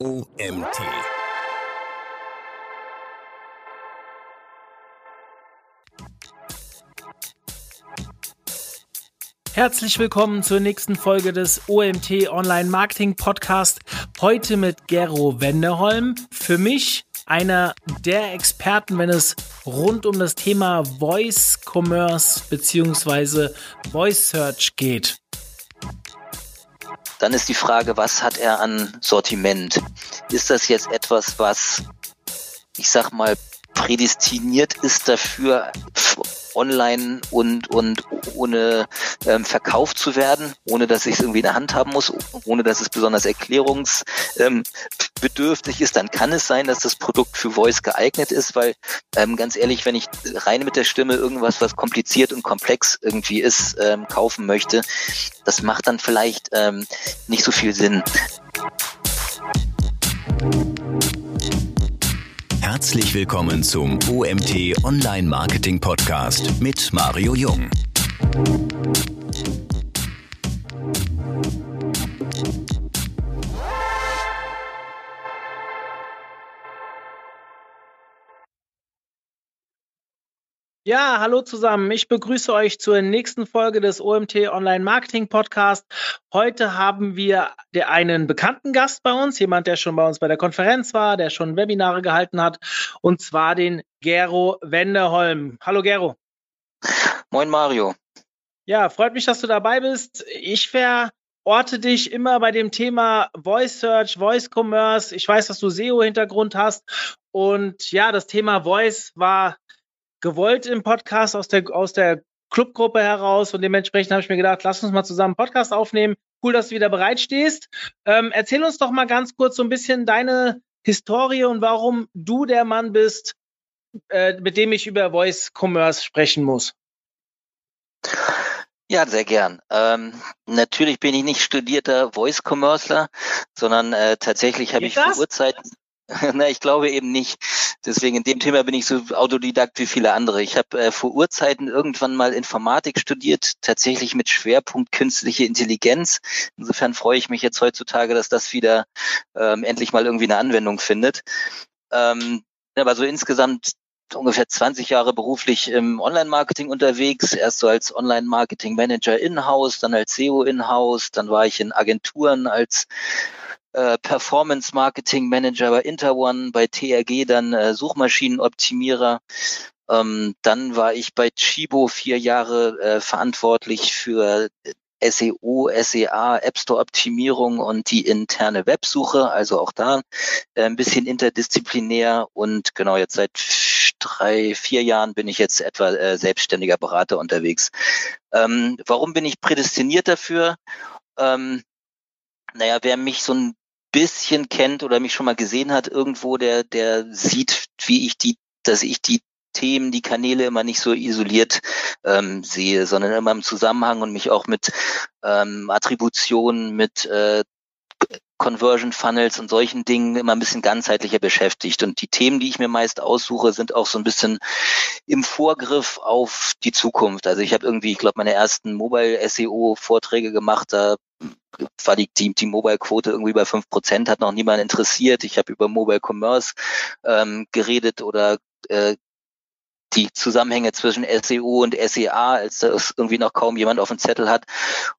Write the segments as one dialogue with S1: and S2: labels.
S1: OMT. Herzlich willkommen zur nächsten Folge des OMT Online Marketing Podcast. Heute mit Gero Wenderholm. Für mich einer der Experten, wenn es rund um das Thema Voice Commerce bzw. Voice Search geht.
S2: Dann ist die Frage, was hat er an Sortiment? Ist das jetzt etwas, was, ich sag mal, prädestiniert ist dafür, online und, und ohne ähm, verkauft zu werden, ohne dass ich es irgendwie in der Hand haben muss, ohne dass es besonders erklärungsbedürftig ähm, ist, dann kann es sein, dass das Produkt für Voice geeignet ist, weil ähm, ganz ehrlich, wenn ich rein mit der Stimme irgendwas, was kompliziert und komplex irgendwie ist, ähm, kaufen möchte, das macht dann vielleicht ähm, nicht so viel Sinn.
S1: Herzlich willkommen zum OMT Online Marketing Podcast mit Mario Jung. Ja, hallo zusammen. Ich begrüße euch zur nächsten Folge des OMT Online Marketing Podcast. Heute haben wir einen bekannten Gast bei uns, jemand, der schon bei uns bei der Konferenz war, der schon Webinare gehalten hat, und zwar den Gero Wenderholm. Hallo Gero.
S2: Moin Mario.
S1: Ja, freut mich, dass du dabei bist. Ich verorte dich immer bei dem Thema Voice Search, Voice Commerce. Ich weiß, dass du SEO-Hintergrund hast. Und ja, das Thema Voice war gewollt im Podcast aus der, aus der Clubgruppe heraus und dementsprechend habe ich mir gedacht, lass uns mal zusammen einen Podcast aufnehmen. Cool, dass du wieder bereit stehst. Ähm, erzähl uns doch mal ganz kurz so ein bisschen deine Historie und warum du der Mann bist, äh, mit dem ich über Voice Commerce sprechen muss.
S2: Ja, sehr gern. Ähm, natürlich bin ich nicht studierter Voice Commercer, sondern äh, tatsächlich habe ich vor Urzeiten. Na, ich glaube eben nicht. Deswegen in dem Thema bin ich so autodidakt wie viele andere. Ich habe äh, vor Urzeiten irgendwann mal Informatik studiert, tatsächlich mit Schwerpunkt künstliche Intelligenz. Insofern freue ich mich jetzt heutzutage, dass das wieder ähm, endlich mal irgendwie eine Anwendung findet. Ähm, aber so insgesamt ungefähr 20 Jahre beruflich im Online-Marketing unterwegs. Erst so als Online-Marketing-Manager in-house, dann als SEO in-house, dann war ich in Agenturen als äh, Performance Marketing Manager bei Interone, bei TRG dann äh, Suchmaschinenoptimierer. Ähm, dann war ich bei Chibo vier Jahre äh, verantwortlich für SEO, SEA, App Store Optimierung und die interne Websuche, also auch da äh, ein bisschen interdisziplinär und genau jetzt seit drei, vier Jahren bin ich jetzt etwa äh, selbstständiger Berater unterwegs. Ähm, warum bin ich prädestiniert dafür? Ähm, naja, wer mich so ein bisschen kennt oder mich schon mal gesehen hat irgendwo, der, der sieht, wie ich die, dass ich die Themen, die Kanäle immer nicht so isoliert ähm, sehe, sondern immer im Zusammenhang und mich auch mit ähm, Attributionen, mit äh, Conversion Funnels und solchen Dingen immer ein bisschen ganzheitlicher beschäftigt. Und die Themen, die ich mir meist aussuche, sind auch so ein bisschen im Vorgriff auf die Zukunft. Also ich habe irgendwie, ich glaube, meine ersten Mobile SEO Vorträge gemacht. Da war die, die, die Mobile-Quote irgendwie bei fünf Prozent, hat noch niemand interessiert. Ich habe über Mobile Commerce ähm, geredet oder äh, die Zusammenhänge zwischen SEO und SEA, als das irgendwie noch kaum jemand auf dem Zettel hat.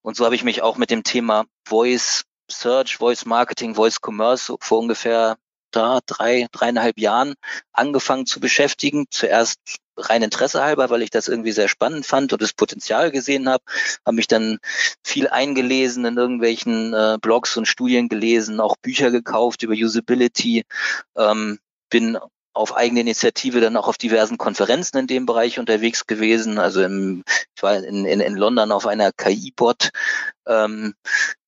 S2: Und so habe ich mich auch mit dem Thema Voice Search, Voice Marketing, Voice Commerce vor ungefähr da drei, dreieinhalb Jahren angefangen zu beschäftigen. Zuerst rein Interesse halber, weil ich das irgendwie sehr spannend fand und das Potenzial gesehen habe. Habe mich dann viel eingelesen in irgendwelchen äh, Blogs und Studien gelesen, auch Bücher gekauft über Usability. Ähm, bin auf eigene Initiative dann auch auf diversen Konferenzen in dem Bereich unterwegs gewesen. Also im, ich war in, in, in London auf einer KI-Bot ähm,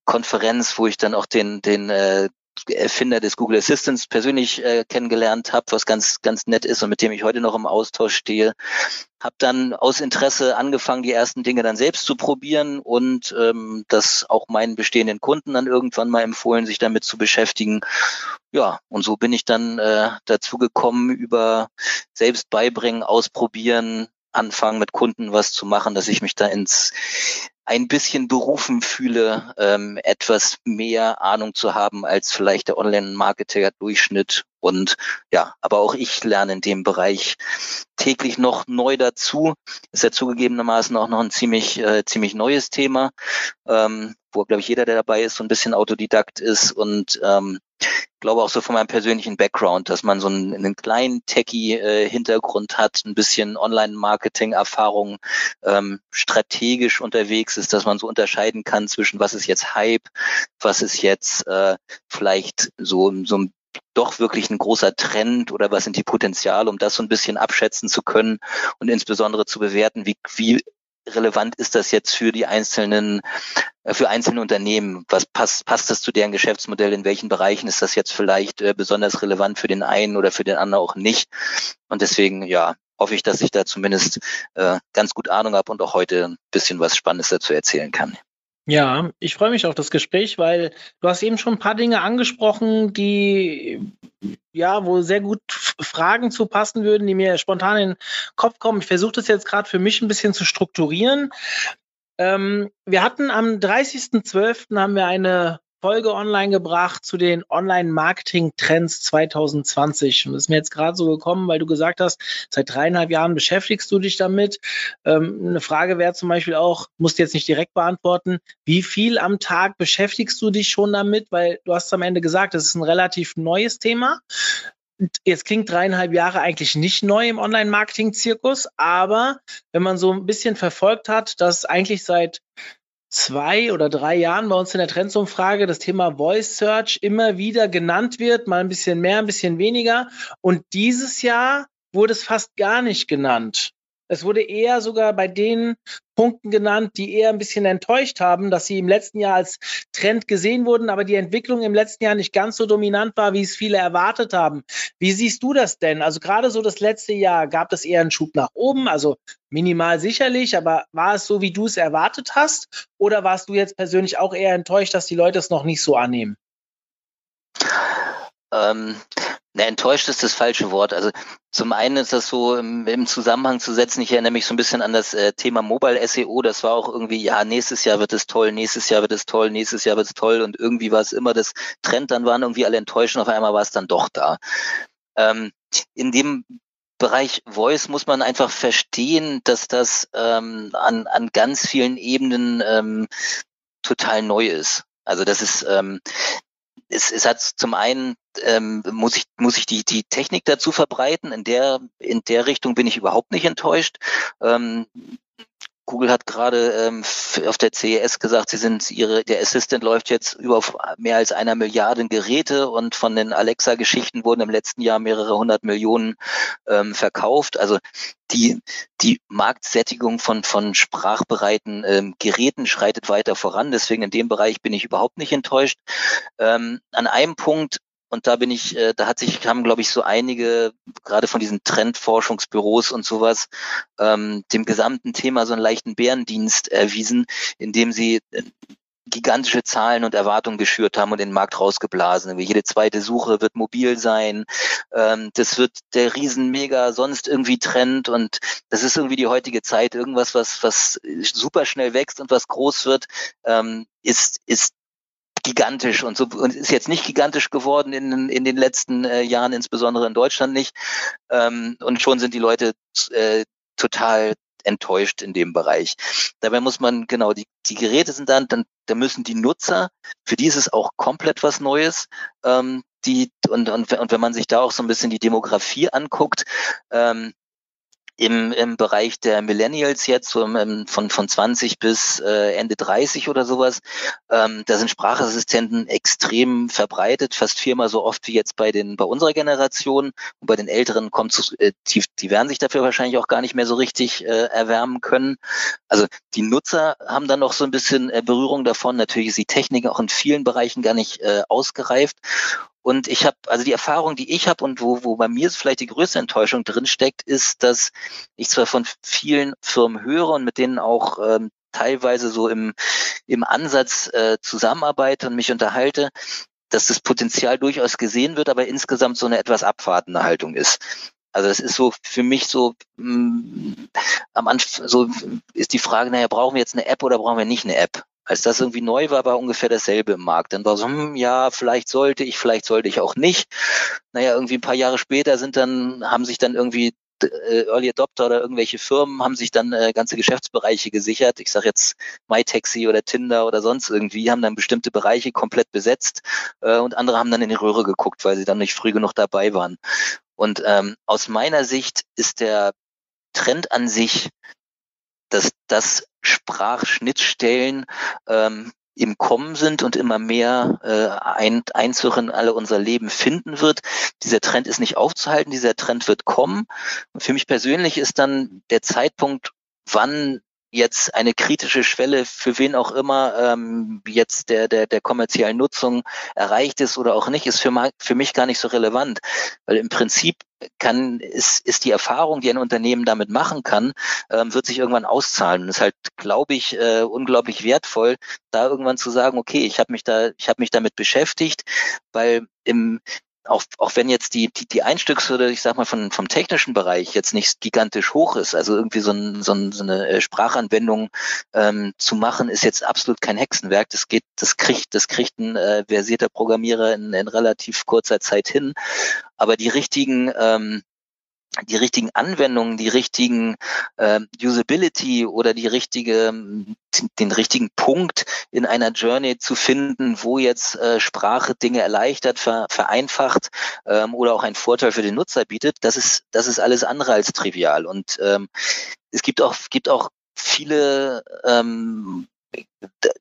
S2: Konferenz, wo ich dann auch den, den äh, Erfinder des Google Assistants persönlich äh, kennengelernt habe, was ganz, ganz nett ist und mit dem ich heute noch im Austausch stehe. Habe dann aus Interesse angefangen, die ersten Dinge dann selbst zu probieren und ähm, das auch meinen bestehenden Kunden dann irgendwann mal empfohlen, sich damit zu beschäftigen. Ja, und so bin ich dann äh, dazu gekommen, über selbst beibringen, ausprobieren, anfangen mit Kunden was zu machen, dass ich mich da ins ein bisschen berufen fühle, ähm, etwas mehr Ahnung zu haben als vielleicht der Online-Marketer-Durchschnitt. Und ja, aber auch ich lerne in dem Bereich täglich noch neu dazu. Ist ja zugegebenermaßen auch noch ein ziemlich, äh, ziemlich neues Thema, ähm, wo, glaube ich, jeder, der dabei ist, so ein bisschen Autodidakt ist und ähm, glaube auch so von meinem persönlichen Background, dass man so einen, einen kleinen Techie-Hintergrund hat, ein bisschen Online-Marketing-Erfahrung, ähm, strategisch unterwegs ist, dass man so unterscheiden kann zwischen was ist jetzt Hype, was ist jetzt äh, vielleicht so, so ein doch wirklich ein großer Trend oder was sind die Potenziale, um das so ein bisschen abschätzen zu können und insbesondere zu bewerten, wie, wie relevant ist das jetzt für die einzelnen, äh, für einzelne Unternehmen? Was passt, passt das zu deren Geschäftsmodell? In welchen Bereichen ist das jetzt vielleicht äh, besonders relevant für den einen oder für den anderen auch nicht? Und deswegen, ja, hoffe ich, dass ich da zumindest äh, ganz gut Ahnung habe und auch heute ein bisschen was Spannendes dazu erzählen kann.
S1: Ja, ich freue mich auf das Gespräch, weil du hast eben schon ein paar Dinge angesprochen, die ja, wo sehr gut Fragen zu passen würden, die mir spontan in den Kopf kommen. Ich versuche das jetzt gerade für mich ein bisschen zu strukturieren. Ähm, wir hatten am 30.12. haben wir eine Folge online gebracht zu den Online-Marketing-Trends 2020. Und das ist mir jetzt gerade so gekommen, weil du gesagt hast, seit dreieinhalb Jahren beschäftigst du dich damit. Ähm, eine Frage wäre zum Beispiel auch, musst du jetzt nicht direkt beantworten, wie viel am Tag beschäftigst du dich schon damit? Weil du hast am Ende gesagt, das ist ein relativ neues Thema. Jetzt klingt dreieinhalb Jahre eigentlich nicht neu im Online-Marketing-Zirkus, aber wenn man so ein bisschen verfolgt hat, dass eigentlich seit zwei oder drei Jahren bei uns in der Trendsumfrage das Thema Voice Search immer wieder genannt wird, mal ein bisschen mehr, ein bisschen weniger. Und dieses Jahr wurde es fast gar nicht genannt. Es wurde eher sogar bei den Punkten genannt, die eher ein bisschen enttäuscht haben, dass sie im letzten Jahr als Trend gesehen wurden, aber die Entwicklung im letzten Jahr nicht ganz so dominant war, wie es viele erwartet haben. Wie siehst du das denn? Also gerade so das letzte Jahr, gab es eher einen Schub nach oben, also minimal sicherlich, aber war es so, wie du es erwartet hast? Oder warst du jetzt persönlich auch eher enttäuscht, dass die Leute es noch nicht so annehmen?
S2: Ähm, Ne, enttäuscht ist das falsche Wort. Also zum einen ist das so im, im Zusammenhang zu setzen. Ich erinnere mich so ein bisschen an das äh, Thema Mobile SEO. Das war auch irgendwie, ja, nächstes Jahr wird es toll, nächstes Jahr wird es toll, nächstes Jahr wird es toll. Und irgendwie war es immer das Trend. Dann waren irgendwie alle enttäuscht und auf einmal war es dann doch da. Ähm, in dem Bereich Voice muss man einfach verstehen, dass das ähm, an, an ganz vielen Ebenen ähm, total neu ist. Also das ist, ähm, es, es hat zum einen ähm, muss ich muss ich die die Technik dazu verbreiten. In der in der Richtung bin ich überhaupt nicht enttäuscht. Ähm, Google hat gerade ähm, auf der CES gesagt, sie sind ihre, der Assistant läuft jetzt über mehr als einer Milliarde Geräte und von den Alexa-Geschichten wurden im letzten Jahr mehrere hundert Millionen ähm, verkauft. Also die, die Marktsättigung von, von sprachbereiten ähm, Geräten schreitet weiter voran. Deswegen in dem Bereich bin ich überhaupt nicht enttäuscht. Ähm, an einem Punkt und da bin ich, äh, da hat sich, haben, glaube ich, so einige, gerade von diesen Trendforschungsbüros und sowas, ähm, dem gesamten Thema so einen leichten Bärendienst erwiesen, indem sie äh, gigantische Zahlen und Erwartungen geschürt haben und den Markt rausgeblasen. Jede zweite Suche wird mobil sein. Ähm, das wird der riesen mega sonst irgendwie Trend und das ist irgendwie die heutige Zeit. Irgendwas, was, was super schnell wächst und was groß wird, ähm, ist, ist gigantisch und so und ist jetzt nicht gigantisch geworden in, in den letzten äh, Jahren, insbesondere in Deutschland nicht. Ähm, und schon sind die Leute äh, total enttäuscht in dem Bereich. Dabei muss man, genau, die, die Geräte sind dann, dann, da müssen die Nutzer, für die ist es auch komplett was Neues, ähm, die, und, und, und wenn man sich da auch so ein bisschen die Demografie anguckt, ähm, im, im Bereich der Millennials jetzt, so von, von 20 bis äh, Ende 30 oder sowas, ähm, da sind Sprachassistenten extrem verbreitet, fast viermal so oft wie jetzt bei den bei unserer Generation. Und bei den Älteren kommt zu, äh, die, die werden sich dafür wahrscheinlich auch gar nicht mehr so richtig äh, erwärmen können. Also die Nutzer haben dann noch so ein bisschen äh, Berührung davon. Natürlich ist die Technik auch in vielen Bereichen gar nicht äh, ausgereift. Und ich habe, also die Erfahrung, die ich habe und wo, wo bei mir vielleicht die größte Enttäuschung drin steckt, ist, dass ich zwar von vielen Firmen höre und mit denen auch ähm, teilweise so im, im Ansatz äh, zusammenarbeite und mich unterhalte, dass das Potenzial durchaus gesehen wird, aber insgesamt so eine etwas abwartende Haltung ist. Also das ist so für mich so mh, mm, am Anfang so ist die Frage, naja, brauchen wir jetzt eine App oder brauchen wir nicht eine App? Als das irgendwie neu war, war ungefähr dasselbe im Markt. Dann war so, hm, ja, vielleicht sollte ich, vielleicht sollte ich auch nicht. Naja, irgendwie ein paar Jahre später sind dann, haben sich dann irgendwie äh, Early Adopter oder irgendwelche Firmen haben sich dann äh, ganze Geschäftsbereiche gesichert. Ich sage jetzt MyTaxi oder Tinder oder sonst irgendwie, haben dann bestimmte Bereiche komplett besetzt äh, und andere haben dann in die Röhre geguckt, weil sie dann nicht früh genug dabei waren. Und ähm, aus meiner Sicht ist der Trend an sich, dass das Sprachschnittstellen ähm, im Kommen sind und immer mehr äh, ein, Einzug in alle unser Leben finden wird. Dieser Trend ist nicht aufzuhalten, dieser Trend wird kommen. Und für mich persönlich ist dann der Zeitpunkt, wann jetzt eine kritische Schwelle für wen auch immer ähm, jetzt der, der, der kommerziellen Nutzung erreicht ist oder auch nicht, ist für, für mich gar nicht so relevant. Weil im Prinzip kann, ist, ist die Erfahrung, die ein Unternehmen damit machen kann, ähm, wird sich irgendwann auszahlen. Und ist halt, glaube ich, äh, unglaublich wertvoll, da irgendwann zu sagen, okay, ich habe mich da, ich habe mich damit beschäftigt, weil im auch, auch wenn jetzt die, die, die Einstiegshürde, ich sag mal, von, vom technischen Bereich jetzt nicht gigantisch hoch ist, also irgendwie so, ein, so, ein, so eine äh, Sprachanwendung ähm, zu machen, ist jetzt absolut kein Hexenwerk. Das geht, das kriegt, das kriegt ein äh, versierter Programmierer in, in relativ kurzer Zeit hin. Aber die richtigen ähm, die richtigen Anwendungen, die richtigen äh, Usability oder die richtige, den richtigen Punkt in einer Journey zu finden, wo jetzt äh, Sprache Dinge erleichtert, ver, vereinfacht ähm, oder auch einen Vorteil für den Nutzer bietet, das ist, das ist alles andere als trivial. Und ähm, es gibt auch, gibt auch viele ähm,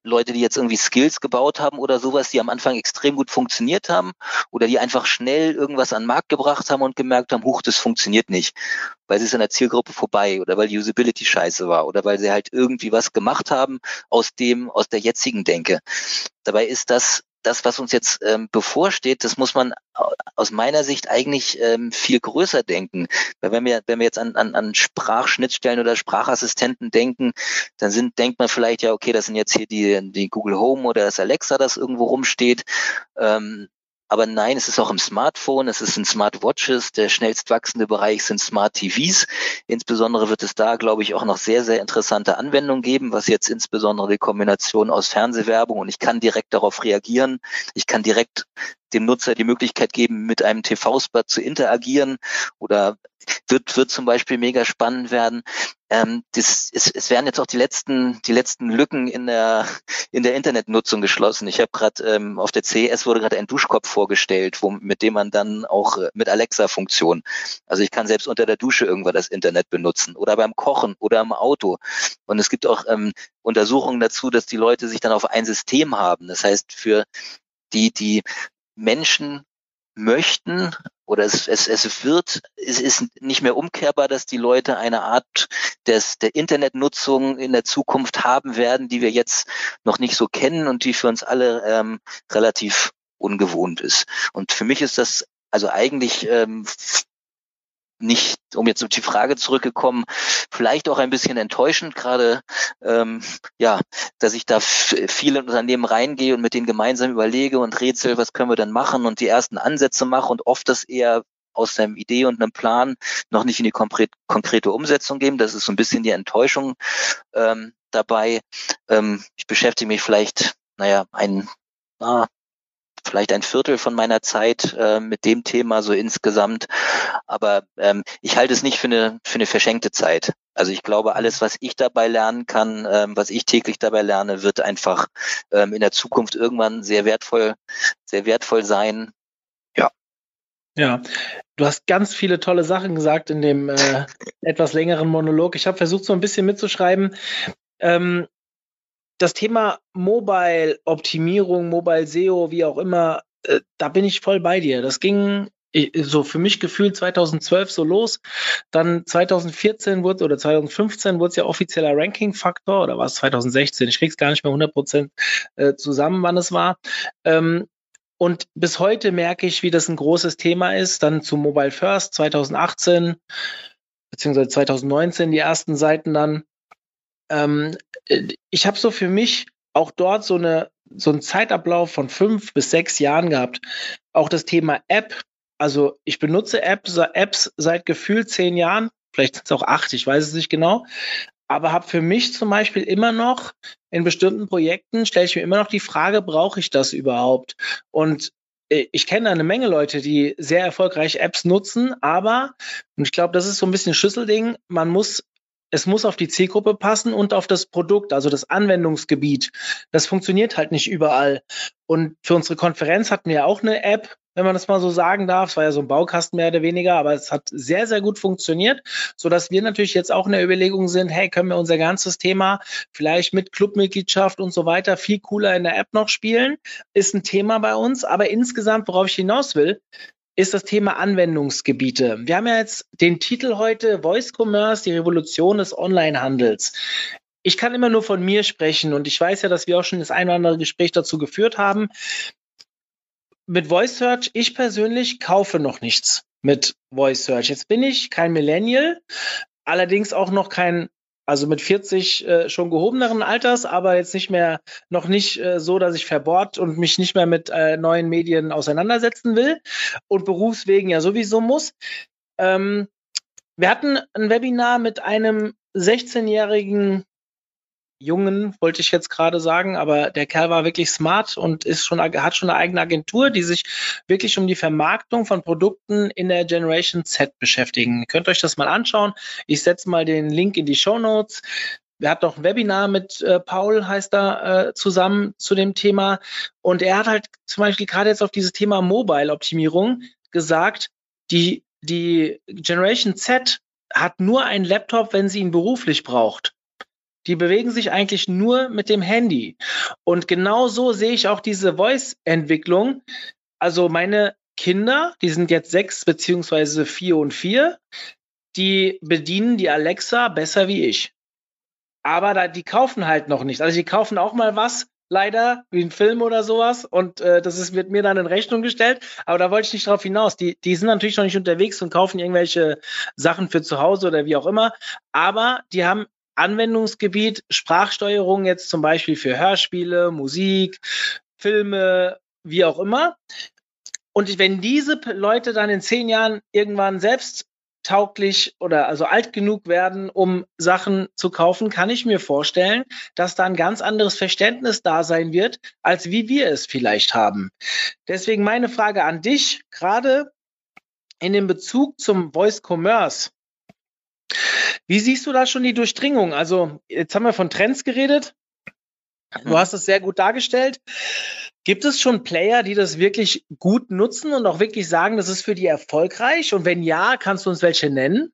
S2: Leute, die jetzt irgendwie Skills gebaut haben oder sowas, die am Anfang extrem gut funktioniert haben oder die einfach schnell irgendwas an den Markt gebracht haben und gemerkt haben, huch, das funktioniert nicht, weil sie es an der Zielgruppe vorbei oder weil die Usability scheiße war oder weil sie halt irgendwie was gemacht haben aus dem, aus der jetzigen Denke. Dabei ist das das, was uns jetzt ähm, bevorsteht, das muss man aus meiner Sicht eigentlich ähm, viel größer denken. Weil wenn wir, wenn wir jetzt an, an, an Sprachschnittstellen oder Sprachassistenten denken, dann sind, denkt man vielleicht ja, okay, das sind jetzt hier die, die Google Home oder das Alexa, das irgendwo rumsteht. Ähm, aber nein, es ist auch im Smartphone, es ist in Smartwatches. Der schnellst wachsende Bereich sind Smart TVs. Insbesondere wird es da, glaube ich, auch noch sehr, sehr interessante Anwendungen geben, was jetzt insbesondere die Kombination aus Fernsehwerbung und ich kann direkt darauf reagieren. Ich kann direkt dem Nutzer die Möglichkeit geben, mit einem TV-Spot zu interagieren oder wird, wird zum Beispiel mega spannend werden. Ähm, das, es, es werden jetzt auch die letzten, die letzten Lücken in der, in der Internetnutzung geschlossen. Ich habe gerade ähm, auf der CES wurde gerade ein Duschkopf vorgestellt, wo, mit dem man dann auch äh, mit Alexa-Funktion, also ich kann selbst unter der Dusche irgendwann das Internet benutzen oder beim Kochen oder im Auto. Und es gibt auch ähm, Untersuchungen dazu, dass die Leute sich dann auf ein System haben. Das heißt, für die, die Menschen möchten oder es, es, es wird, es ist nicht mehr umkehrbar, dass die Leute eine Art des, der Internetnutzung in der Zukunft haben werden, die wir jetzt noch nicht so kennen und die für uns alle ähm, relativ ungewohnt ist. Und für mich ist das also eigentlich ähm, nicht, um jetzt auf die Frage zurückgekommen, vielleicht auch ein bisschen enttäuschend, gerade ähm, ja, dass ich da viele Unternehmen reingehe und mit denen gemeinsam überlege und rätsel, was können wir denn machen und die ersten Ansätze mache und oft das eher aus einer Idee und einem Plan noch nicht in die konkrete Umsetzung geben. Das ist so ein bisschen die Enttäuschung ähm, dabei. Ähm, ich beschäftige mich vielleicht, naja, ein, na, vielleicht ein Viertel von meiner Zeit äh, mit dem Thema so insgesamt. Aber ähm, ich halte es nicht für eine, für eine verschenkte Zeit. Also ich glaube, alles, was ich dabei lernen kann, ähm, was ich täglich dabei lerne, wird einfach ähm, in der Zukunft irgendwann sehr wertvoll, sehr wertvoll sein. Ja.
S1: Ja, du hast ganz viele tolle Sachen gesagt in dem äh, etwas längeren Monolog. Ich habe versucht, so ein bisschen mitzuschreiben. Ähm, das Thema Mobile-Optimierung, Mobile-SEO, wie auch immer, äh, da bin ich voll bei dir. Das ging so für mich gefühlt 2012 so los. Dann 2014 wurde oder 2015 wurde es ja offizieller Ranking-Faktor oder war es 2016? Ich krieg's gar nicht mehr 100 Prozent äh, zusammen, wann es war. Ähm, und bis heute merke ich, wie das ein großes Thema ist. Dann zu Mobile First 2018 beziehungsweise 2019 die ersten Seiten dann ähm, äh, ich habe so für mich auch dort so eine so einen Zeitablauf von fünf bis sechs Jahren gehabt. Auch das Thema App also ich benutze Apps, Apps seit gefühlt zehn Jahren, vielleicht sind es auch acht, ich weiß es nicht genau, aber habe für mich zum Beispiel immer noch in bestimmten Projekten, stelle ich mir immer noch die Frage, brauche ich das überhaupt? Und äh, ich kenne eine Menge Leute, die sehr erfolgreich Apps nutzen, aber, und ich glaube, das ist so ein bisschen ein Schlüsselding, man muss es muss auf die Zielgruppe passen und auf das Produkt, also das Anwendungsgebiet. Das funktioniert halt nicht überall. Und für unsere Konferenz hatten wir auch eine App, wenn man das mal so sagen darf. Es war ja so ein Baukasten mehr oder weniger, aber es hat sehr, sehr gut funktioniert, so dass wir natürlich jetzt auch in der Überlegung sind, hey, können wir unser ganzes Thema vielleicht mit Clubmitgliedschaft und so weiter viel cooler in der App noch spielen? Ist ein Thema bei uns, aber insgesamt, worauf ich hinaus will, ist das Thema Anwendungsgebiete. Wir haben ja jetzt den Titel heute Voice Commerce, die Revolution des Onlinehandels. Ich kann immer nur von mir sprechen und ich weiß ja, dass wir auch schon das ein oder andere Gespräch dazu geführt haben. Mit Voice Search, ich persönlich kaufe noch nichts mit Voice Search. Jetzt bin ich kein Millennial, allerdings auch noch kein also mit 40 äh, schon gehobeneren Alters, aber jetzt nicht mehr, noch nicht äh, so, dass ich verbohrt und mich nicht mehr mit äh, neuen Medien auseinandersetzen will und berufswegen ja sowieso muss. Ähm, wir hatten ein Webinar mit einem 16-jährigen Jungen, wollte ich jetzt gerade sagen, aber der Kerl war wirklich smart und ist schon, hat schon eine eigene Agentur, die sich wirklich um die Vermarktung von Produkten in der Generation Z beschäftigen. Ihr könnt euch das mal anschauen. Ich setze mal den Link in die Show Notes. Wir hatten auch ein Webinar mit äh, Paul, heißt da, äh, zusammen zu dem Thema. Und er hat halt zum Beispiel gerade jetzt auf dieses Thema Mobile-Optimierung gesagt, die, die Generation Z hat nur einen Laptop, wenn sie ihn beruflich braucht. Die bewegen sich eigentlich nur mit dem Handy. Und genau so sehe ich auch diese Voice-Entwicklung. Also meine Kinder, die sind jetzt sechs beziehungsweise vier und vier, die bedienen die Alexa besser wie ich. Aber da, die kaufen halt noch nicht. Also die kaufen auch mal was, leider, wie ein Film oder sowas. Und äh, das ist, wird mir dann in Rechnung gestellt. Aber da wollte ich nicht drauf hinaus. Die, die sind natürlich noch nicht unterwegs und kaufen irgendwelche Sachen für zu Hause oder wie auch immer. Aber die haben Anwendungsgebiet Sprachsteuerung jetzt zum Beispiel für Hörspiele, Musik, Filme, wie auch immer. Und wenn diese Leute dann in zehn Jahren irgendwann selbst tauglich oder also alt genug werden, um Sachen zu kaufen, kann ich mir vorstellen, dass da ein ganz anderes Verständnis da sein wird, als wie wir es vielleicht haben. Deswegen meine Frage an dich, gerade in dem Bezug zum Voice Commerce. Wie siehst du da schon die Durchdringung? Also, jetzt haben wir von Trends geredet. Du hast es sehr gut dargestellt. Gibt es schon Player, die das wirklich gut nutzen und auch wirklich sagen, das ist für die erfolgreich? Und wenn ja, kannst du uns welche nennen?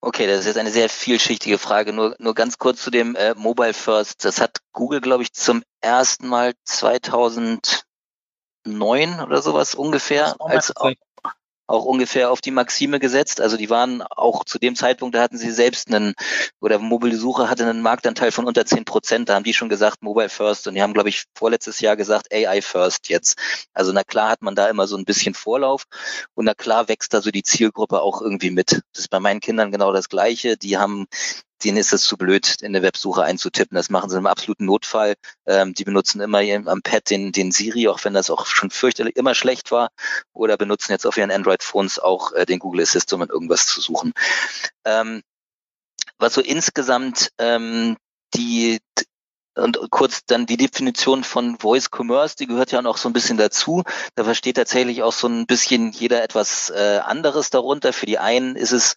S2: Okay, das ist jetzt eine sehr vielschichtige Frage. Nur, nur ganz kurz zu dem äh, Mobile First. Das hat Google, glaube ich, zum ersten Mal 2009 oder sowas ungefähr als, auch ungefähr auf die Maxime gesetzt. Also die waren auch zu dem Zeitpunkt, da hatten sie selbst einen, oder Mobile Suche hatte einen Marktanteil von unter zehn Prozent. Da haben die schon gesagt Mobile First und die haben, glaube ich, vorletztes Jahr gesagt AI First jetzt. Also na klar hat man da immer so ein bisschen Vorlauf und na klar wächst da so die Zielgruppe auch irgendwie mit. Das ist bei meinen Kindern genau das Gleiche. Die haben denen ist es zu blöd, in der Websuche einzutippen. Das machen sie im absoluten Notfall. Ähm, die benutzen immer am Pad den, den Siri, auch wenn das auch schon fürchterlich immer schlecht war, oder benutzen jetzt auf ihren Android-Phones auch äh, den Google Assistant, um irgendwas zu suchen. Ähm, was so insgesamt ähm, die und kurz dann die Definition von Voice Commerce, die gehört ja noch so ein bisschen dazu. Da versteht tatsächlich auch so ein bisschen jeder etwas äh, anderes darunter. Für die einen ist es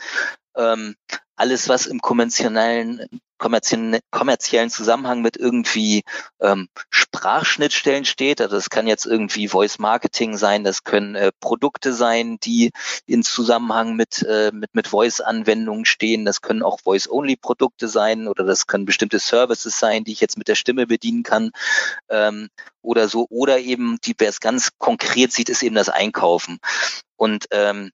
S2: ähm, alles, was im kommerziellen, kommerziellen, kommerziellen Zusammenhang mit irgendwie ähm, Sprachschnittstellen steht. Also das kann jetzt irgendwie Voice Marketing sein, das können äh, Produkte sein, die in Zusammenhang mit, äh, mit, mit Voice-Anwendungen stehen. Das können auch Voice-Only-Produkte sein oder das können bestimmte Services sein, die ich jetzt mit der Stimme bedienen kann ähm, oder so. Oder eben, die, wer es ganz konkret sieht, ist eben das Einkaufen. Und ähm,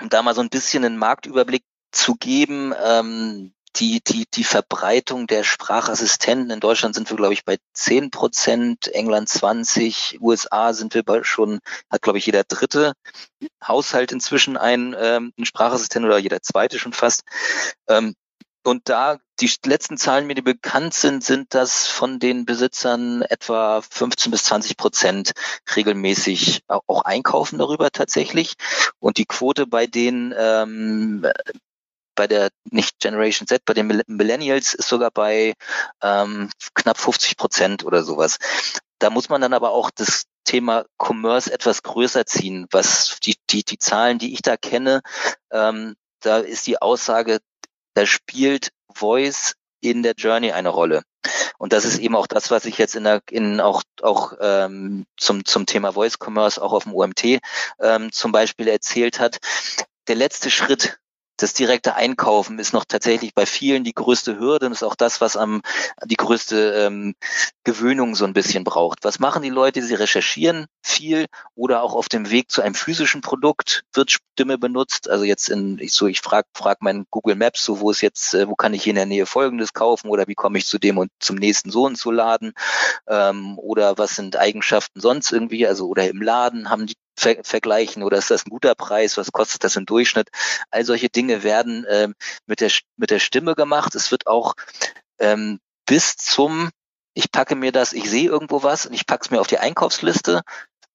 S2: um da mal so ein bisschen einen Marktüberblick zu geben. Ähm, die, die, die Verbreitung der Sprachassistenten in Deutschland sind wir, glaube ich, bei 10 Prozent, England 20, USA sind wir bei schon, hat, glaube ich, jeder dritte Haushalt inzwischen einen, ähm, einen Sprachassistent oder jeder zweite schon fast. Ähm, und da die letzten Zahlen, mir die bekannt sind, sind das von den Besitzern etwa 15 bis 20 Prozent regelmäßig auch einkaufen darüber tatsächlich. Und die Quote bei den ähm, bei der nicht Generation Z, bei den Millennials ist sogar bei ähm, knapp 50 Prozent oder sowas. Da muss man dann aber auch das Thema Commerce etwas größer ziehen, was die, die, die Zahlen, die ich da kenne, ähm, da ist die Aussage, da spielt Voice in der Journey eine Rolle. Und das ist eben auch das, was ich jetzt in der, in auch, auch ähm, zum, zum Thema Voice Commerce auch auf dem UMT ähm, zum Beispiel erzählt hat. Der letzte Schritt das direkte Einkaufen ist noch tatsächlich bei vielen die größte Hürde und ist auch das, was am die größte ähm, Gewöhnung so ein bisschen braucht. Was machen die Leute? Sie recherchieren viel oder auch auf dem Weg zu einem physischen Produkt wird Stimme benutzt. Also jetzt in ich so ich frage frag meinen Google Maps so wo ist jetzt äh, wo kann ich hier in der Nähe Folgendes kaufen oder wie komme ich zu dem und zum nächsten so und so Laden ähm, oder was sind Eigenschaften sonst irgendwie also oder im Laden haben die ver vergleichen oder ist das ein guter Preis, was kostet das im Durchschnitt. All solche Dinge werden ähm, mit, der, mit der Stimme gemacht. Es wird auch ähm, bis zum, ich packe mir das, ich sehe irgendwo was und ich packe es mir auf die Einkaufsliste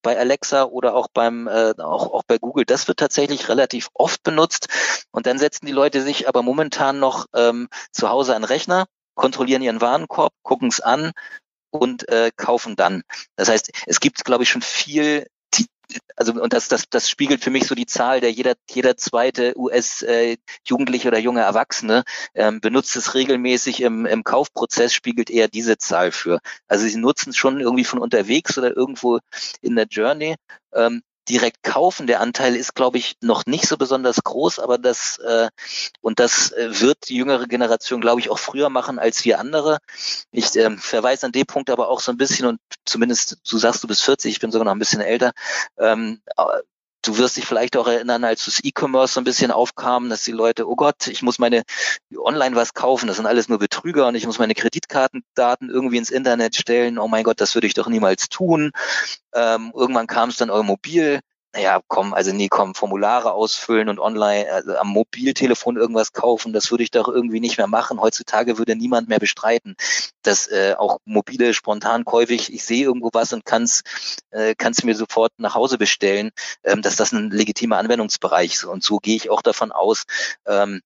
S2: bei Alexa oder auch beim äh, auch, auch bei Google. Das wird tatsächlich relativ oft benutzt. Und dann setzen die Leute sich aber momentan noch ähm, zu Hause an Rechner, kontrollieren ihren Warenkorb, gucken es an und äh, kaufen dann. Das heißt, es gibt, glaube ich, schon viel also und das, das, das spiegelt für mich so die Zahl der jeder, jeder zweite US-Jugendliche äh, oder junge Erwachsene ähm, benutzt es regelmäßig im, im Kaufprozess, spiegelt eher diese Zahl für. Also sie nutzen es schon irgendwie von unterwegs oder irgendwo in der Journey. Ähm, direkt kaufen. Der Anteil ist, glaube ich, noch nicht so besonders groß, aber das äh, und das äh, wird die jüngere Generation, glaube ich, auch früher machen als wir andere. Ich äh, verweise an den Punkt aber auch so ein bisschen und zumindest, du sagst, du bist 40, ich bin sogar noch ein bisschen älter. Ähm, Du wirst dich vielleicht auch erinnern, als das E-Commerce so ein bisschen aufkam, dass die Leute, oh Gott, ich muss meine online was kaufen, das sind alles nur Betrüger und ich muss meine Kreditkartendaten irgendwie ins Internet stellen. Oh mein Gott, das würde ich doch niemals tun. Ähm, irgendwann kam es dann auch naja, komm, also nee, komm, Formulare ausfüllen und online also am Mobiltelefon irgendwas kaufen, das würde ich doch irgendwie nicht mehr machen. Heutzutage würde niemand mehr bestreiten, dass äh, auch mobile Spontankäufe, ich, ich sehe irgendwo was und kann es äh, kann's mir sofort nach Hause bestellen, ähm, dass das ein legitimer Anwendungsbereich ist. Und so gehe ich auch davon aus, ähm,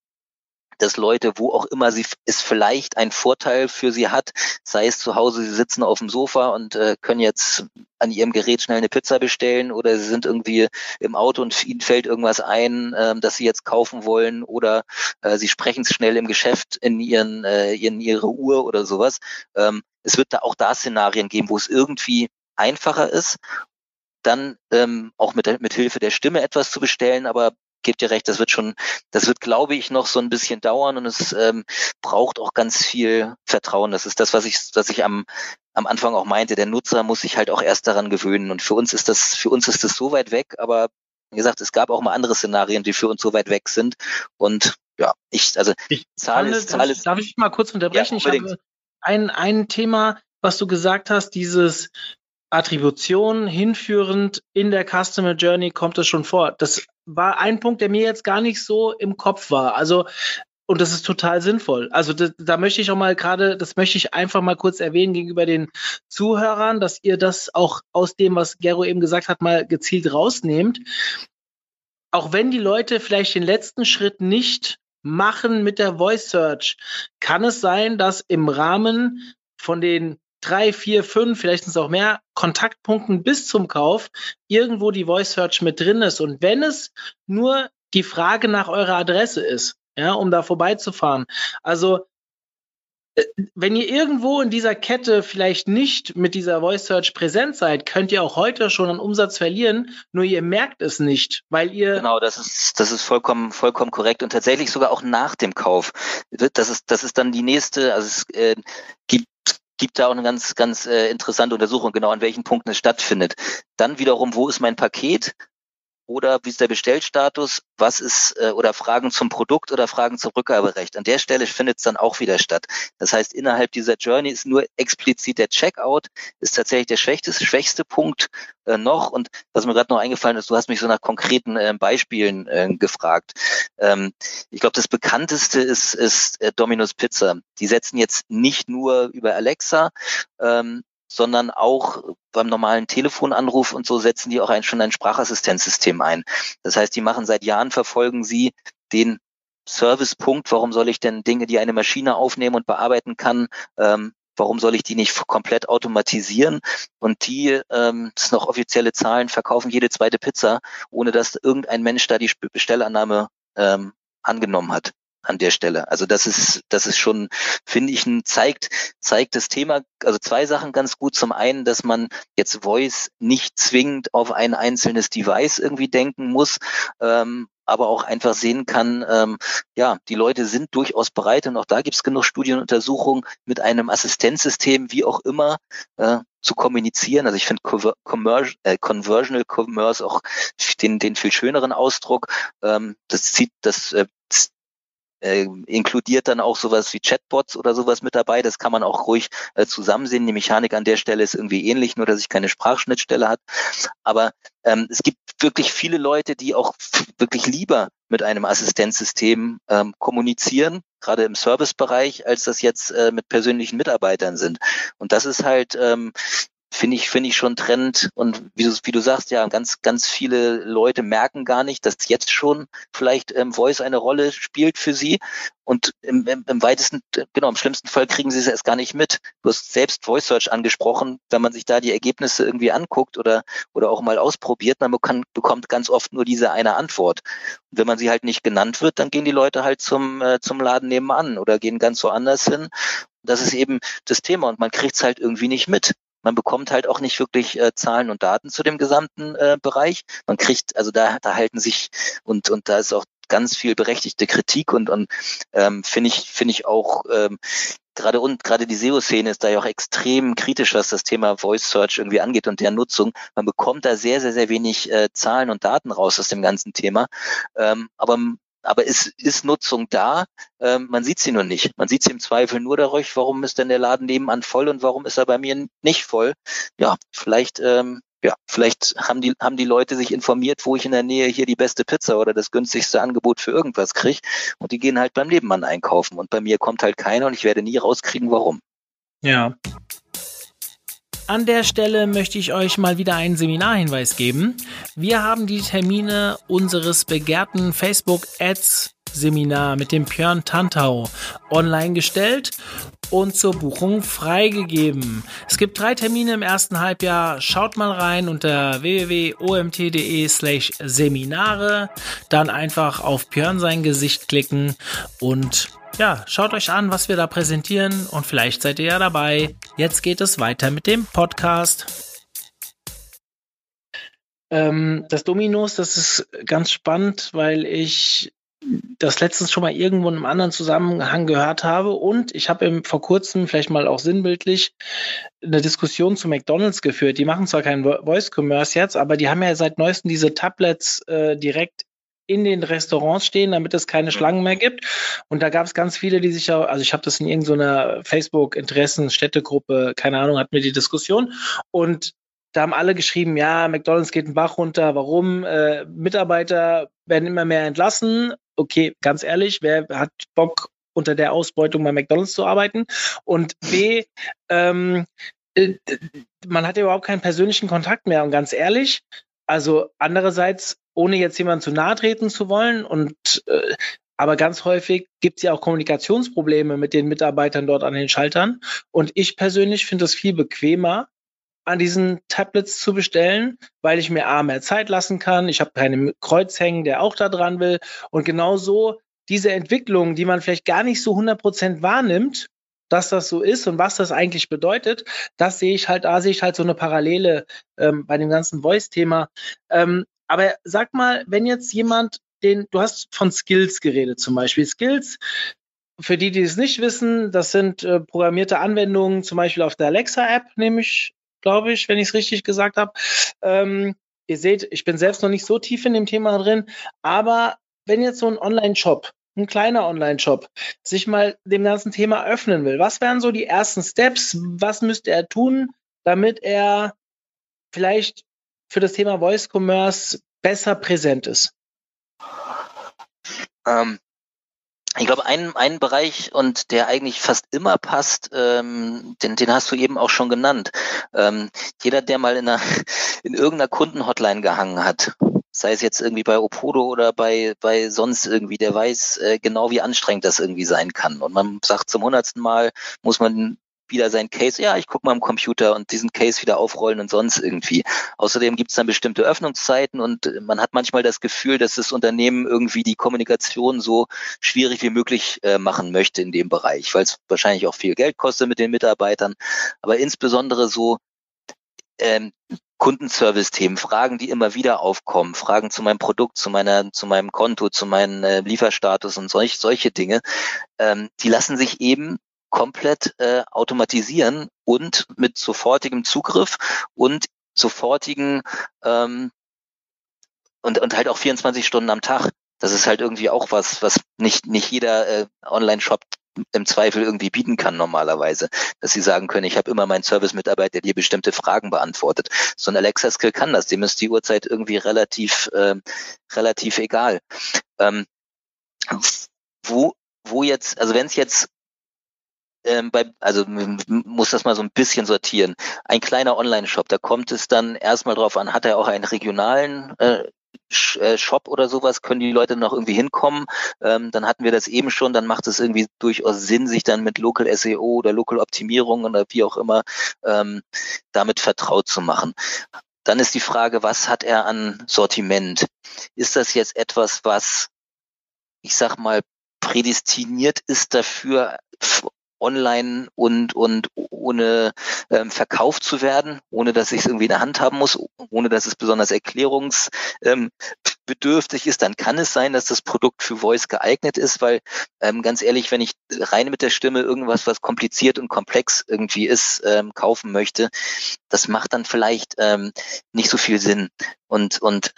S2: dass Leute, wo auch immer sie es vielleicht ein Vorteil für sie hat, sei es zu Hause, sie sitzen auf dem Sofa und äh, können jetzt an ihrem Gerät schnell eine Pizza bestellen oder sie sind irgendwie im Auto und ihnen fällt irgendwas ein, äh, das sie jetzt kaufen wollen oder äh, sie sprechen es schnell im Geschäft in ihren äh, in ihre Uhr oder sowas. Ähm, es wird da auch da Szenarien geben, wo es irgendwie einfacher ist dann ähm, auch mit, mit Hilfe der Stimme etwas zu bestellen, aber gebt ihr recht, das wird schon, das wird, glaube ich, noch so ein bisschen dauern und es ähm, braucht auch ganz viel Vertrauen. Das ist das, was ich, was ich am, am Anfang auch meinte. Der Nutzer muss sich halt auch erst daran gewöhnen. Und für uns ist das, für uns ist das so weit weg, aber wie gesagt, es gab auch mal andere Szenarien, die für uns so weit weg sind. Und ja, ich, also
S1: ich Zahl ist, Zahl ist. Darf ich mal kurz unterbrechen? Ja, ich habe ein, ein Thema, was du gesagt hast, dieses Attribution hinführend in der Customer Journey kommt es schon vor. Das war ein Punkt, der mir jetzt gar nicht so im Kopf war. Also und das ist total sinnvoll. Also da, da möchte ich auch mal gerade, das möchte ich einfach mal kurz erwähnen gegenüber den Zuhörern, dass ihr das auch aus dem, was Gero eben gesagt hat, mal gezielt rausnehmt. Auch wenn die Leute vielleicht den letzten Schritt nicht machen mit der Voice Search, kann es sein, dass im Rahmen von den drei, vier, fünf, vielleicht sind es auch mehr Kontaktpunkten bis zum Kauf irgendwo die Voice Search mit drin ist. Und wenn es nur die Frage nach eurer Adresse ist, ja, um da vorbeizufahren. Also äh, wenn ihr irgendwo in dieser Kette vielleicht nicht mit dieser Voice Search präsent seid, könnt ihr auch heute schon an Umsatz verlieren, nur ihr merkt es nicht, weil ihr
S2: Genau, das ist das ist vollkommen vollkommen korrekt und tatsächlich sogar auch nach dem Kauf. Das ist das ist dann die nächste, also es äh, gibt gibt da auch eine ganz, ganz äh, interessante Untersuchung, genau an welchen Punkten es stattfindet. Dann wiederum, wo ist mein Paket? Oder wie ist der Bestellstatus, was ist äh, oder Fragen zum Produkt oder Fragen zum Rückgaberecht. An der Stelle findet es dann auch wieder statt. Das heißt, innerhalb dieser Journey ist nur explizit der Checkout, ist tatsächlich der schwächste, schwächste Punkt äh, noch. Und was mir gerade noch eingefallen ist, du hast mich so nach konkreten äh, Beispielen äh, gefragt. Ähm, ich glaube, das bekannteste ist, ist äh, Domino's Pizza. Die setzen jetzt nicht nur über Alexa, ähm, sondern auch beim normalen Telefonanruf und so setzen die auch ein, schon ein Sprachassistenzsystem ein. Das heißt, die machen seit Jahren, verfolgen sie den Servicepunkt, warum soll ich denn Dinge, die eine Maschine aufnehmen und bearbeiten kann, ähm, warum soll ich die nicht komplett automatisieren? Und die, ähm, das sind noch offizielle Zahlen, verkaufen jede zweite Pizza, ohne dass irgendein Mensch da die Bestellannahme ähm, angenommen hat an der Stelle. Also das ist, das ist schon, finde ich, ein, zeigt, zeigt das Thema, also zwei Sachen ganz gut. Zum einen, dass man jetzt Voice nicht zwingend auf ein einzelnes Device irgendwie denken muss, ähm, aber auch einfach sehen kann, ähm, ja, die Leute sind durchaus bereit und auch da gibt es genug Studienuntersuchungen mit einem Assistenzsystem, wie auch immer, äh, zu kommunizieren. Also ich finde äh, Conversional Commerce auch den, den viel schöneren Ausdruck. Ähm, das zieht, das äh, äh, inkludiert dann auch sowas wie Chatbots oder sowas mit dabei. Das kann man auch ruhig äh, zusammen sehen. Die Mechanik an der Stelle ist irgendwie ähnlich, nur dass ich keine Sprachschnittstelle hat. Aber ähm, es gibt wirklich viele Leute, die auch wirklich lieber mit einem Assistenzsystem ähm, kommunizieren, gerade im Servicebereich, als das jetzt äh, mit persönlichen Mitarbeitern sind. Und das ist halt ähm, finde ich, finde ich schon Trend. Und wie du, wie du sagst, ja, ganz, ganz viele Leute merken gar nicht, dass jetzt schon vielleicht ähm, Voice eine Rolle spielt für sie. Und im, im, im weitesten, genau, im schlimmsten Fall kriegen sie es erst gar nicht mit. Du hast selbst Voice Search angesprochen. Wenn man sich da die Ergebnisse irgendwie anguckt oder, oder auch mal ausprobiert, man kann, bekommt ganz oft nur diese eine Antwort. Und wenn man sie halt nicht genannt wird, dann gehen die Leute halt zum, äh, zum Laden nebenan oder gehen ganz woanders hin. Das ist eben das Thema und man kriegt es halt irgendwie nicht mit. Man bekommt halt auch nicht wirklich äh, Zahlen und Daten zu dem gesamten äh, Bereich. Man kriegt, also da, da halten sich und, und da ist auch ganz viel berechtigte Kritik und, und ähm, finde ich, finde ich auch ähm, gerade und gerade die SEO-Szene ist da ja auch extrem kritisch, was das Thema Voice Search irgendwie angeht und der Nutzung. Man bekommt da sehr, sehr, sehr wenig äh, Zahlen und Daten raus aus dem ganzen Thema. Ähm, aber aber ist, ist Nutzung da? Ähm, man sieht sie nur nicht. Man sieht sie im Zweifel nur dadurch, warum ist denn der Laden nebenan voll und warum ist er bei mir nicht voll? Ja, vielleicht, ähm, ja, vielleicht haben die, haben die Leute sich informiert, wo ich in der Nähe hier die beste Pizza oder das günstigste Angebot für irgendwas kriege und die gehen halt beim Nebenmann einkaufen und bei mir kommt halt keiner und ich werde nie rauskriegen, warum.
S1: Ja, an der Stelle möchte ich euch mal wieder einen Seminarhinweis geben. Wir haben die Termine unseres begehrten Facebook Ads Seminar mit dem Björn Tantau online gestellt und zur Buchung freigegeben. Es gibt drei Termine im ersten Halbjahr. Schaut mal rein unter www.omt.de slash Seminare. Dann einfach auf Björn sein Gesicht klicken und ja, schaut euch an, was wir da präsentieren und vielleicht seid ihr ja dabei. Jetzt geht es weiter mit dem Podcast. Ähm, das Dominos, das ist ganz spannend, weil ich das letztens schon mal irgendwo in einem anderen Zusammenhang gehört habe und ich habe vor kurzem vielleicht mal auch sinnbildlich eine Diskussion zu McDonald's geführt. Die machen zwar keinen Voice Commerce jetzt, aber die haben ja seit neuestem diese Tablets äh, direkt in den Restaurants stehen, damit es keine Schlangen mehr gibt. Und da gab es ganz viele, die sich ja, also ich habe das in irgendeiner Facebook-Interessen-Städtegruppe, keine Ahnung, hatten wir die Diskussion. Und da haben alle geschrieben, ja, McDonalds geht einen Bach runter, warum? Äh, Mitarbeiter werden immer mehr entlassen. Okay, ganz ehrlich, wer hat Bock unter der Ausbeutung bei McDonalds zu arbeiten? Und B, ähm, äh, man hat ja überhaupt keinen persönlichen Kontakt mehr. Und ganz ehrlich, also andererseits ohne jetzt jemandem zu nahe treten zu wollen. Und äh, aber ganz häufig gibt es ja auch Kommunikationsprobleme mit den Mitarbeitern dort an den Schaltern. Und ich persönlich finde es viel bequemer, an diesen Tablets zu bestellen, weil ich mir A mehr Zeit lassen kann. Ich habe keinen Kreuz hängen, der auch da dran will. Und genauso diese Entwicklung, die man vielleicht gar nicht so 100% wahrnimmt, dass das so ist und was das eigentlich bedeutet, das sehe ich halt, da sehe ich halt so eine Parallele ähm, bei dem ganzen Voice-Thema. Ähm, aber sag mal, wenn jetzt jemand den, du hast von Skills geredet zum Beispiel. Skills, für die, die es nicht wissen, das sind äh, programmierte Anwendungen, zum Beispiel auf der Alexa-App, nehme ich, glaube ich, wenn ich es richtig gesagt habe. Ähm, ihr seht, ich bin selbst noch nicht so tief in dem Thema drin, aber wenn jetzt so ein Online-Shop, ein kleiner Online-Shop, sich mal dem ganzen Thema öffnen will, was wären so die ersten Steps? Was müsste er tun, damit er vielleicht für das Thema Voice Commerce besser präsent ist?
S2: Ähm, ich glaube, ein, ein Bereich und der eigentlich fast immer passt, ähm, den, den hast du eben auch schon genannt. Ähm, jeder, der mal in, einer, in irgendeiner Kundenhotline gehangen hat, sei es jetzt irgendwie bei Opodo oder bei, bei sonst irgendwie, der weiß äh, genau, wie anstrengend das irgendwie sein kann. Und man sagt zum hundertsten Mal, muss man wieder sein Case, ja, ich gucke mal im Computer und diesen Case wieder aufrollen und sonst irgendwie. Außerdem gibt es dann bestimmte Öffnungszeiten und man hat manchmal das Gefühl, dass das Unternehmen irgendwie die Kommunikation so schwierig wie möglich äh, machen möchte in dem Bereich, weil es wahrscheinlich auch viel Geld kostet mit den Mitarbeitern, aber insbesondere so ähm, Kundenservice-Themen, Fragen, die immer wieder aufkommen, Fragen zu meinem Produkt, zu meiner, zu meinem Konto, zu meinem äh, Lieferstatus und solch, solche Dinge, ähm, die lassen sich eben komplett äh, automatisieren und mit sofortigem Zugriff und sofortigen ähm, und, und halt auch 24 Stunden am Tag. Das ist halt irgendwie auch was, was nicht, nicht jeder äh, Online-Shop im Zweifel irgendwie bieten kann normalerweise, dass sie sagen können, ich habe immer meinen Service-Mitarbeiter, der dir bestimmte Fragen beantwortet. So ein Alexa-Skill kann das, dem ist die Uhrzeit irgendwie relativ, äh, relativ egal. Ähm, wo, wo jetzt, also wenn es jetzt ähm, bei, also muss das mal so ein bisschen sortieren. Ein kleiner Online-Shop, da kommt es dann erstmal drauf an, hat er auch einen regionalen äh, äh, Shop oder sowas, können die Leute noch irgendwie hinkommen. Ähm, dann hatten wir das eben schon, dann macht es irgendwie durchaus Sinn, sich dann mit Local SEO oder Local Optimierung oder wie auch immer ähm, damit vertraut zu machen. Dann ist die Frage, was hat er an Sortiment? Ist das jetzt etwas, was, ich sag mal, prädestiniert ist dafür, online und, und ohne ähm, verkauft zu werden, ohne dass ich es irgendwie in der Hand haben muss, ohne dass es besonders erklärungsbedürftig ähm, ist, dann kann es sein, dass das Produkt für Voice geeignet ist, weil ähm, ganz ehrlich, wenn ich rein mit der Stimme irgendwas, was kompliziert und komplex irgendwie ist, ähm, kaufen möchte, das macht dann vielleicht ähm, nicht so viel Sinn. Und, und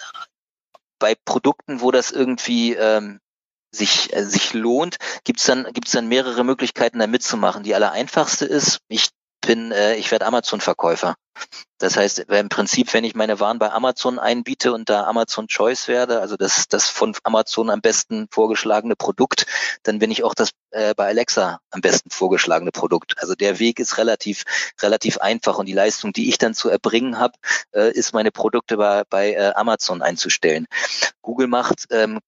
S2: bei Produkten, wo das irgendwie ähm, sich, äh, sich lohnt, gibt es dann, gibt's dann mehrere Möglichkeiten, da mitzumachen. Die aller einfachste ist, ich bin, äh, ich werde Amazon-Verkäufer. Das heißt, im Prinzip, wenn ich meine Waren bei Amazon einbiete und da Amazon Choice werde, also das, das von Amazon am besten vorgeschlagene Produkt, dann bin ich auch das äh, bei Alexa am besten vorgeschlagene Produkt. Also der Weg ist relativ, relativ einfach und die Leistung, die ich dann zu erbringen habe, äh, ist meine Produkte bei, bei äh, Amazon einzustellen. Google macht, ähm,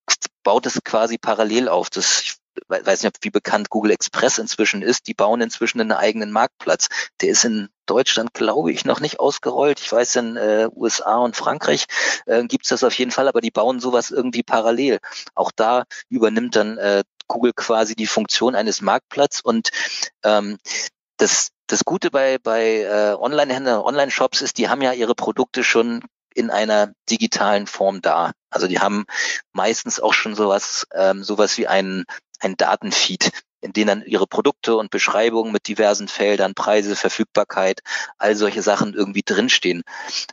S2: baut es quasi parallel auf. Das, ich weiß nicht, wie bekannt Google Express inzwischen ist. Die bauen inzwischen einen eigenen Marktplatz. Der ist in Deutschland, glaube ich, noch nicht ausgerollt. Ich weiß, in äh, USA und Frankreich äh, gibt es das auf jeden Fall, aber die bauen sowas irgendwie parallel. Auch da übernimmt dann äh, Google quasi die Funktion eines Marktplatz und ähm, das, das Gute bei, bei äh, Online-Händlern, Online-Shops ist, die haben ja ihre Produkte schon in einer digitalen Form da. Also die haben meistens auch schon sowas, ähm, sowas wie einen, ein Datenfeed, in denen dann ihre Produkte und Beschreibungen mit diversen Feldern, Preise, Verfügbarkeit, all solche Sachen irgendwie drinstehen.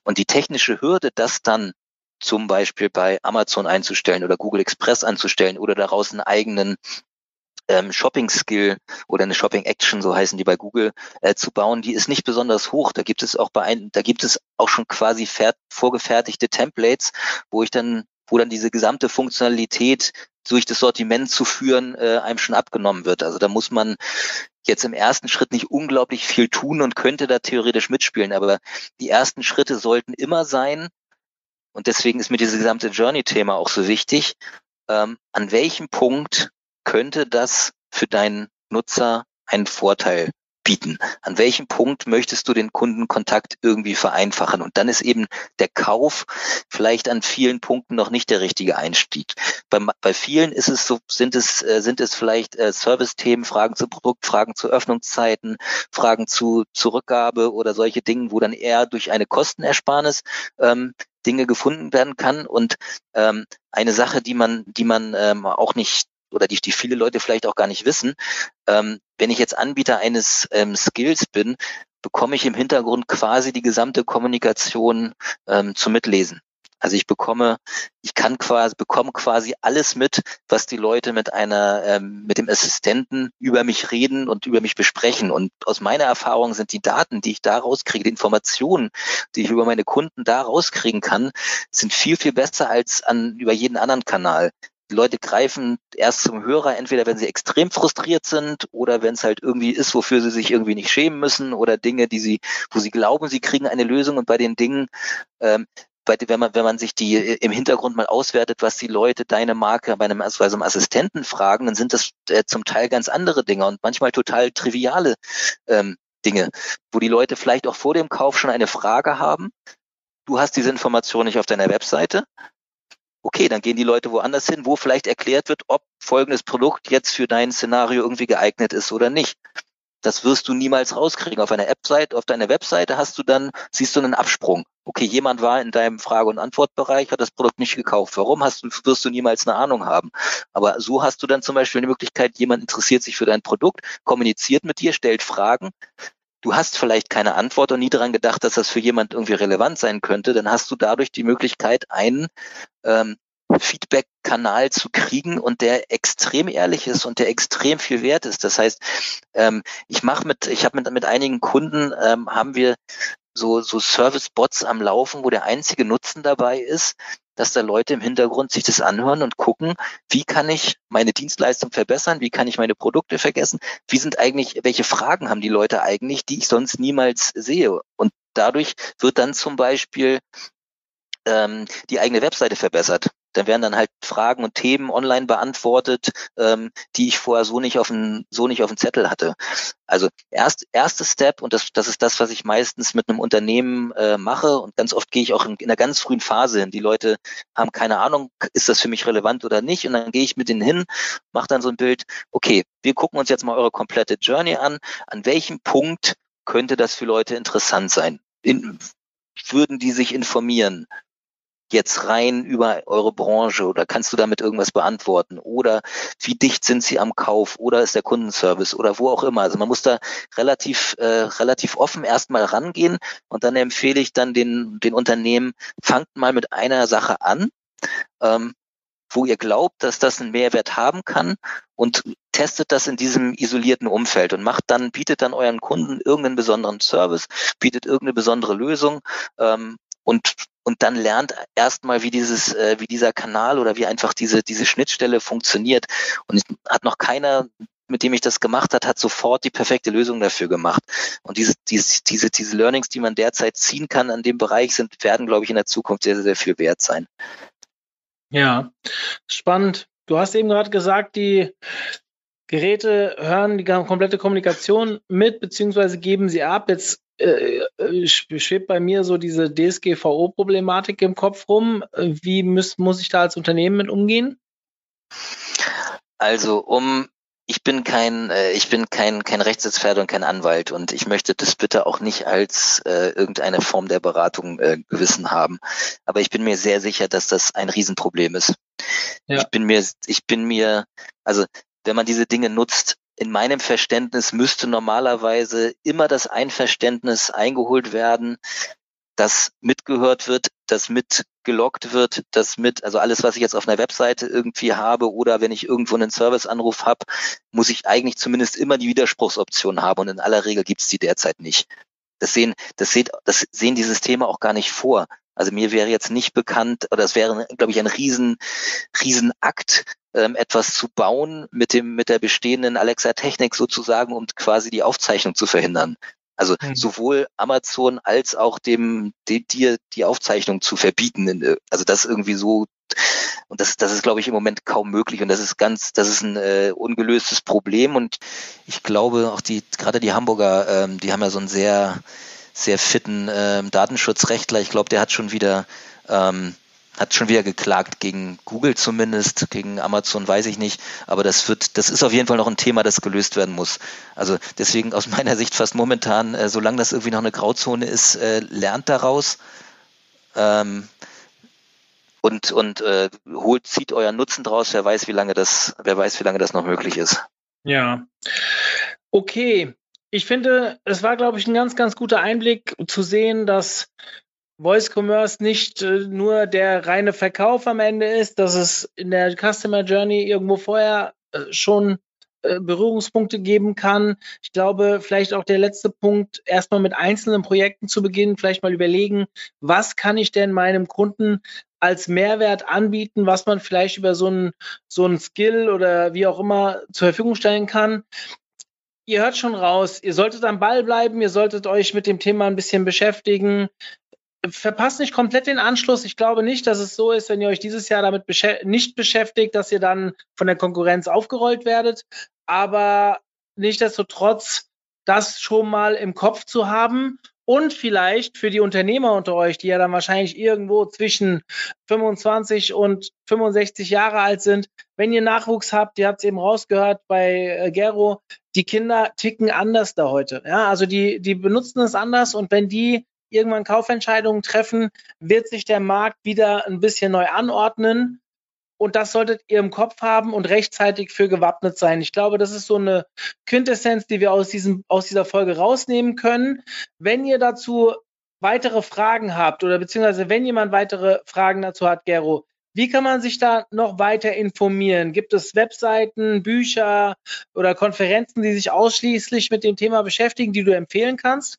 S2: Und die technische Hürde, das dann zum Beispiel bei Amazon einzustellen oder Google Express anzustellen oder daraus einen eigenen ähm, Shopping Skill oder eine Shopping Action, so heißen die bei Google, äh, zu bauen, die ist nicht besonders hoch. Da gibt es auch bei ein, da gibt es auch schon quasi vorgefertigte Templates, wo ich dann, wo dann diese gesamte Funktionalität durch das Sortiment zu führen, äh, einem schon abgenommen wird. Also da muss man jetzt im ersten Schritt nicht unglaublich viel tun und könnte da theoretisch mitspielen, aber die ersten Schritte sollten immer sein, und deswegen ist mir dieses gesamte Journey-Thema auch so wichtig, ähm, an welchem Punkt könnte das für deinen Nutzer einen Vorteil bieten? An welchem Punkt möchtest du den Kundenkontakt irgendwie vereinfachen? Und dann ist eben der Kauf vielleicht an vielen Punkten noch nicht der richtige Einstieg. Bei, bei vielen ist es so, sind es, äh, sind es vielleicht äh, Service-Themen, Fragen zu Produkt, Fragen zu Öffnungszeiten, Fragen zu Zurückgabe oder solche Dinge, wo dann eher durch eine Kostenersparnis ähm, Dinge gefunden werden kann. Und ähm, eine Sache, die man, die man ähm, auch nicht oder die, die viele Leute vielleicht auch gar nicht wissen, ähm, wenn ich jetzt Anbieter eines ähm, Skills bin, bekomme ich im Hintergrund quasi die gesamte Kommunikation ähm, zu mitlesen. Also ich bekomme, ich kann quasi, bekomme quasi alles mit, was die Leute mit einer, ähm, mit dem Assistenten über mich reden und über mich besprechen. Und aus meiner Erfahrung sind die Daten, die ich da rauskriege, die Informationen, die ich über meine Kunden da rauskriegen kann, sind viel, viel besser als an, über jeden anderen Kanal. Die Leute greifen erst zum Hörer, entweder wenn sie extrem frustriert sind oder wenn es halt irgendwie ist, wofür sie sich irgendwie nicht schämen müssen oder Dinge, die sie, wo sie glauben, sie kriegen eine Lösung und bei den Dingen, ähm, bei, wenn man, wenn man sich die äh, im Hintergrund mal auswertet, was die Leute deine Marke bei einem, also einem Assistenten fragen, dann sind das äh, zum Teil ganz andere Dinge und manchmal total triviale ähm, Dinge, wo die Leute vielleicht auch vor dem Kauf schon eine Frage haben. Du hast diese Information nicht auf deiner Webseite, okay, dann gehen die Leute woanders hin, wo vielleicht erklärt wird, ob folgendes Produkt jetzt für dein Szenario irgendwie geeignet ist oder nicht. Das wirst du niemals rauskriegen. Auf einer App-Seite, auf deiner Webseite hast du dann, siehst du einen Absprung. Okay, jemand war in deinem Frage- und Antwortbereich, hat das Produkt nicht gekauft. Warum hast du, wirst du niemals eine Ahnung haben. Aber so hast du dann zum Beispiel die Möglichkeit, jemand interessiert sich für dein Produkt, kommuniziert mit dir, stellt Fragen du hast vielleicht keine Antwort und nie daran gedacht, dass das für jemand irgendwie relevant sein könnte, dann hast du dadurch die Möglichkeit, einen ähm, Feedback-Kanal zu kriegen und der extrem ehrlich ist und der extrem viel wert ist. Das heißt, ähm, ich mache mit, ich habe mit, mit einigen Kunden ähm, haben wir so, so Service-Bots am Laufen, wo der einzige Nutzen dabei ist, dass da Leute im Hintergrund sich das anhören und gucken, wie kann ich meine Dienstleistung verbessern, wie kann ich meine Produkte vergessen, wie sind eigentlich, welche Fragen haben die Leute eigentlich, die ich sonst niemals sehe. Und dadurch wird dann zum Beispiel ähm, die eigene Webseite verbessert. Da werden dann halt Fragen und Themen online beantwortet, ähm, die ich vorher so nicht auf dem so nicht auf dem Zettel hatte. Also erst erste Step und das das ist das, was ich meistens mit einem Unternehmen äh, mache und ganz oft gehe ich auch in, in einer ganz frühen Phase hin. Die Leute haben keine Ahnung, ist das für mich relevant oder nicht und dann gehe ich mit denen hin, mache dann so ein Bild. Okay, wir gucken uns jetzt mal eure komplette Journey an. An welchem Punkt könnte das für Leute interessant sein? In, würden die sich informieren? Jetzt rein über eure Branche oder kannst du damit irgendwas beantworten? Oder wie dicht sind sie am Kauf oder ist der Kundenservice oder wo auch immer? Also man muss da relativ, äh, relativ offen erstmal rangehen und dann empfehle ich dann den, den Unternehmen, fangt mal mit einer Sache an, ähm, wo ihr glaubt, dass das einen Mehrwert haben kann und testet das in diesem isolierten Umfeld und macht dann, bietet dann euren Kunden irgendeinen besonderen Service, bietet irgendeine besondere Lösung ähm, und und dann lernt erstmal, wie dieses, äh, wie dieser Kanal oder wie einfach diese, diese Schnittstelle funktioniert. Und hat noch keiner, mit dem ich das gemacht hat, hat sofort die perfekte Lösung dafür gemacht. Und diese, diese, diese, diese Learnings, die man derzeit ziehen kann an dem Bereich, sind, werden, glaube ich, in der Zukunft sehr, sehr viel wert sein.
S1: Ja, spannend. Du hast eben gerade gesagt, die Geräte hören die komplette Kommunikation mit, beziehungsweise geben sie ab. Jetzt äh, äh schwebt bei mir so diese DSGVO-Problematik im Kopf rum. Wie muss, muss ich da als Unternehmen mit umgehen?
S2: Also um ich bin kein, äh, ich bin kein, kein Rechtsexperte und kein Anwalt und ich möchte das bitte auch nicht als äh, irgendeine Form der Beratung äh, gewissen haben. Aber ich bin mir sehr sicher, dass das ein Riesenproblem ist. Ja. Ich bin mir, ich bin mir, also wenn man diese Dinge nutzt, in meinem Verständnis müsste normalerweise immer das Einverständnis eingeholt werden, dass mitgehört wird, dass mitgeloggt wird, dass mit, also alles, was ich jetzt auf einer Webseite irgendwie habe oder wenn ich irgendwo einen Serviceanruf habe, muss ich eigentlich zumindest immer die Widerspruchsoption haben und in aller Regel gibt es die derzeit nicht. Das sehen, das sehen, das sehen die Systeme auch gar nicht vor. Also mir wäre jetzt nicht bekannt, oder es wäre, glaube ich, ein riesen, riesen Akt, ähm, etwas zu bauen mit dem, mit der bestehenden Alexa-Technik sozusagen, um quasi die Aufzeichnung zu verhindern. Also mhm. sowohl Amazon als auch dem, dir die Aufzeichnung zu verbieten. Also das irgendwie so, und das, das ist, glaube ich, im Moment kaum möglich. Und das ist ganz, das ist ein äh, ungelöstes Problem. Und ich glaube, auch die, gerade die Hamburger, ähm, die haben ja so einen sehr, sehr fitten ähm, Datenschutzrechtler. Ich glaube, der hat schon wieder ähm, hat schon wieder geklagt gegen Google zumindest, gegen Amazon weiß ich nicht, aber das wird, das ist auf jeden Fall noch ein Thema, das gelöst werden muss. Also deswegen aus meiner Sicht fast momentan, äh, solange das irgendwie noch eine Grauzone ist, äh, lernt daraus ähm, und und äh, holt, zieht euren Nutzen draus. Wer weiß, wie lange das, wer weiß, wie lange das noch möglich ist.
S1: Ja. Okay. Ich finde, es war, glaube ich, ein ganz, ganz guter Einblick zu sehen, dass Voice Commerce nicht äh, nur der reine Verkauf am Ende ist, dass es in der Customer Journey irgendwo vorher äh, schon äh, Berührungspunkte geben kann. Ich glaube, vielleicht auch der letzte Punkt, erstmal mit einzelnen Projekten zu beginnen, vielleicht mal überlegen, was kann ich denn meinem Kunden als Mehrwert anbieten, was man vielleicht über so einen so einen Skill oder wie auch immer zur Verfügung stellen kann. Ihr hört schon raus, ihr solltet am Ball bleiben, ihr solltet euch mit dem Thema ein bisschen beschäftigen verpasst nicht komplett den Anschluss. Ich glaube nicht, dass es so ist, wenn ihr euch dieses Jahr damit beschä nicht beschäftigt, dass ihr dann von der Konkurrenz aufgerollt werdet. Aber nichtsdestotrotz, das schon mal im Kopf zu haben und vielleicht für die Unternehmer unter euch, die ja dann wahrscheinlich irgendwo zwischen 25 und 65 Jahre alt sind, wenn ihr Nachwuchs habt, ihr habt es eben rausgehört bei äh, Gero, die Kinder ticken anders da heute. Ja, also die, die benutzen es anders und wenn die irgendwann Kaufentscheidungen treffen, wird sich der Markt wieder ein bisschen neu anordnen. Und das solltet ihr im Kopf haben und rechtzeitig für gewappnet sein. Ich glaube, das ist so eine Quintessenz, die wir aus, diesem, aus dieser Folge rausnehmen können. Wenn ihr dazu weitere Fragen habt oder beziehungsweise wenn jemand weitere Fragen dazu hat, Gero, wie kann man sich da noch weiter informieren? Gibt es Webseiten, Bücher oder Konferenzen, die sich ausschließlich mit dem Thema beschäftigen, die du empfehlen kannst?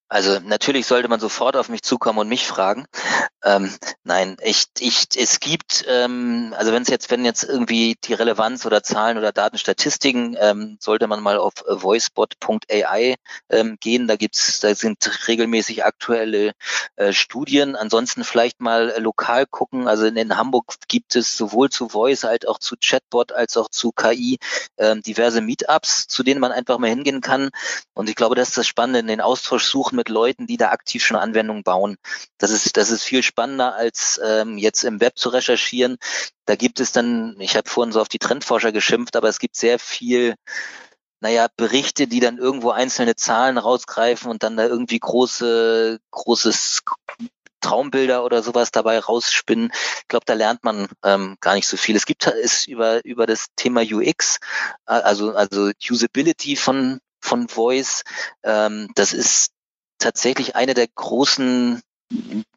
S2: Also natürlich sollte man sofort auf mich zukommen und mich fragen. Ähm, nein, ich, ich, es gibt, ähm, also wenn es jetzt, wenn jetzt irgendwie die Relevanz oder Zahlen oder Datenstatistiken, ähm, sollte man mal auf voicebot.ai ähm, gehen. Da gibt's, da sind regelmäßig aktuelle äh, Studien. Ansonsten vielleicht mal lokal gucken. Also in, in, Hamburg gibt es sowohl zu Voice als auch zu Chatbot als auch zu KI ähm, diverse Meetups, zu denen man einfach mal hingehen kann. Und ich glaube, das ist das Spannende, den Austausch suchen mit Leuten, die da aktiv schon Anwendungen bauen. Das ist, das ist viel spannender, als ähm, jetzt im Web zu recherchieren. Da gibt es dann, ich habe vorhin so auf die Trendforscher geschimpft, aber es gibt sehr viel naja, Berichte, die dann irgendwo einzelne Zahlen rausgreifen und dann da irgendwie große, großes Traumbilder oder sowas dabei rausspinnen. Ich glaube, da lernt man ähm, gar nicht so viel. Es gibt es über über das Thema UX, äh, also also Usability von von Voice. Ähm, das ist tatsächlich eine der großen,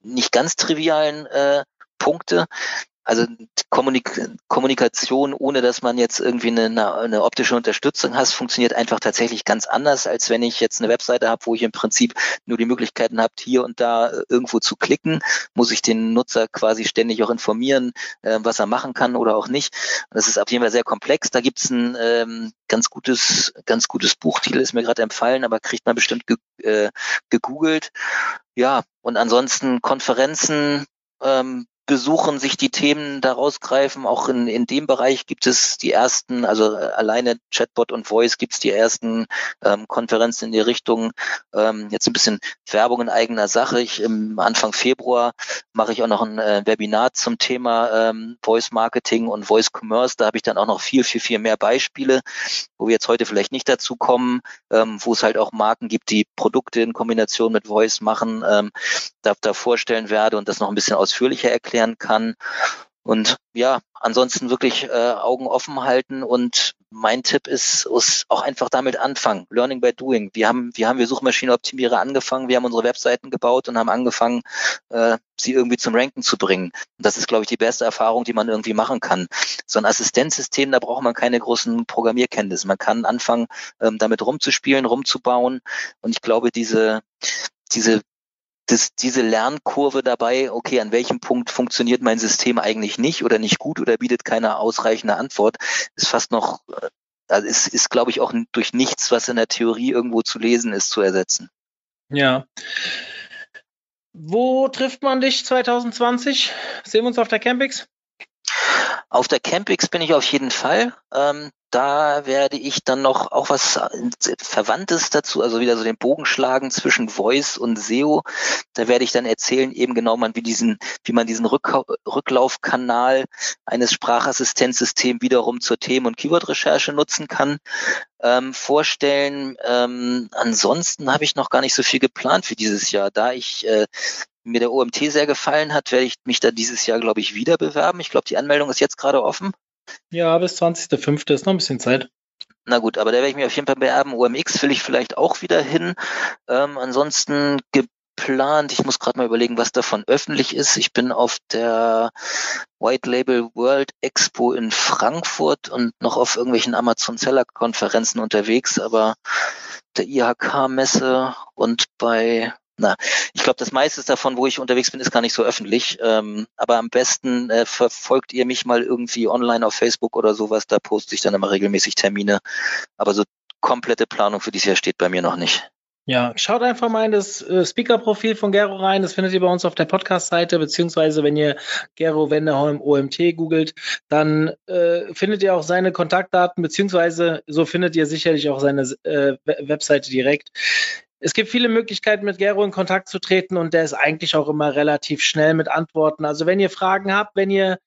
S2: nicht ganz trivialen äh, Punkte. Also Kommunik Kommunikation, ohne dass man jetzt irgendwie eine, eine, optische Unterstützung hat, funktioniert einfach tatsächlich ganz anders, als wenn ich jetzt eine Webseite habe, wo ich im Prinzip nur die Möglichkeiten habe, hier und da äh, irgendwo zu klicken, muss ich den Nutzer quasi ständig auch informieren, äh, was er machen kann oder auch nicht. Das ist auf jeden Fall sehr komplex. Da gibt es ein ähm, ganz gutes, ganz gutes Buchtitel, ist mir gerade empfallen, aber kriegt man bestimmt ge äh, gegoogelt. Ja, und ansonsten Konferenzen, ähm, besuchen, sich die Themen daraus greifen. Auch in, in dem Bereich gibt es die ersten, also äh, alleine Chatbot und Voice gibt es die ersten ähm, Konferenzen in die Richtung. Ähm, jetzt ein bisschen Werbung in eigener Sache. Ich im Anfang Februar mache ich auch noch ein äh, Webinar zum Thema ähm, Voice Marketing und Voice Commerce. Da habe ich dann auch noch viel, viel, viel mehr Beispiele, wo wir jetzt heute vielleicht nicht dazu kommen, ähm, wo es halt auch Marken gibt, die Produkte in Kombination mit Voice machen, ähm, da, da vorstellen werde und das noch ein bisschen ausführlicher erklären aufklären kann. Und ja, ansonsten wirklich äh, Augen offen halten und mein Tipp ist, ist auch einfach damit anfangen. Learning by doing. Wir haben, wir haben wir Suchmaschinenoptimierer angefangen, wir haben unsere Webseiten gebaut und haben angefangen, äh, sie irgendwie zum Ranken zu bringen. Und das ist, glaube ich, die beste Erfahrung, die man irgendwie machen kann. So ein Assistenzsystem, da braucht man keine großen Programmierkenntnisse. Man kann anfangen, ähm, damit rumzuspielen, rumzubauen. Und ich glaube, diese, diese das, diese Lernkurve dabei, okay, an welchem Punkt funktioniert mein System eigentlich nicht oder nicht gut oder bietet keine ausreichende Antwort, ist fast noch, also ist, ist glaube ich, auch durch nichts, was in der Theorie irgendwo zu lesen ist, zu ersetzen.
S1: Ja. Wo trifft man dich 2020? Sehen wir uns auf der Campix?
S2: Auf der Campix bin ich auf jeden Fall. Ähm, da werde ich dann noch auch was Verwandtes dazu, also wieder so den Bogen schlagen zwischen Voice und SEO. Da werde ich dann erzählen, eben genau man, wie diesen, wie man diesen Rück Rücklaufkanal eines Sprachassistenzsystems wiederum zur Themen- und Keyword-Recherche nutzen kann. Ähm, vorstellen. Ähm, ansonsten habe ich noch gar nicht so viel geplant für dieses Jahr. Da ich äh, mir der OMT sehr gefallen hat, werde ich mich da dieses Jahr, glaube ich, wieder bewerben. Ich glaube, die Anmeldung ist jetzt gerade offen.
S1: Ja, bis 20.05. ist noch ein bisschen Zeit.
S2: Na gut, aber da werde ich mich auf jeden Fall bewerben. OMX will ich vielleicht auch wieder hin. Ähm, ansonsten geplant. Ich muss gerade mal überlegen, was davon öffentlich ist. Ich bin auf der White Label World Expo in Frankfurt und noch auf irgendwelchen Amazon Seller Konferenzen unterwegs, aber der IHK-Messe und bei na, ich glaube, das meiste davon, wo ich unterwegs bin, ist gar nicht so öffentlich. Ähm, aber am besten äh, verfolgt ihr mich mal irgendwie online auf Facebook oder sowas. Da poste ich dann immer regelmäßig Termine. Aber so komplette Planung für dieses Jahr steht bei mir noch nicht.
S1: Ja, schaut einfach mal in das äh, Speaker-Profil von Gero rein. Das findet ihr bei uns auf der Podcast-Seite, beziehungsweise wenn ihr Gero Wenderholm OMT googelt, dann äh, findet ihr auch seine Kontaktdaten, beziehungsweise so findet ihr sicherlich auch seine äh, Webseite direkt. Es gibt viele Möglichkeiten, mit Gero in Kontakt zu treten und der ist eigentlich auch immer relativ schnell mit Antworten. Also wenn ihr Fragen habt, wenn ihr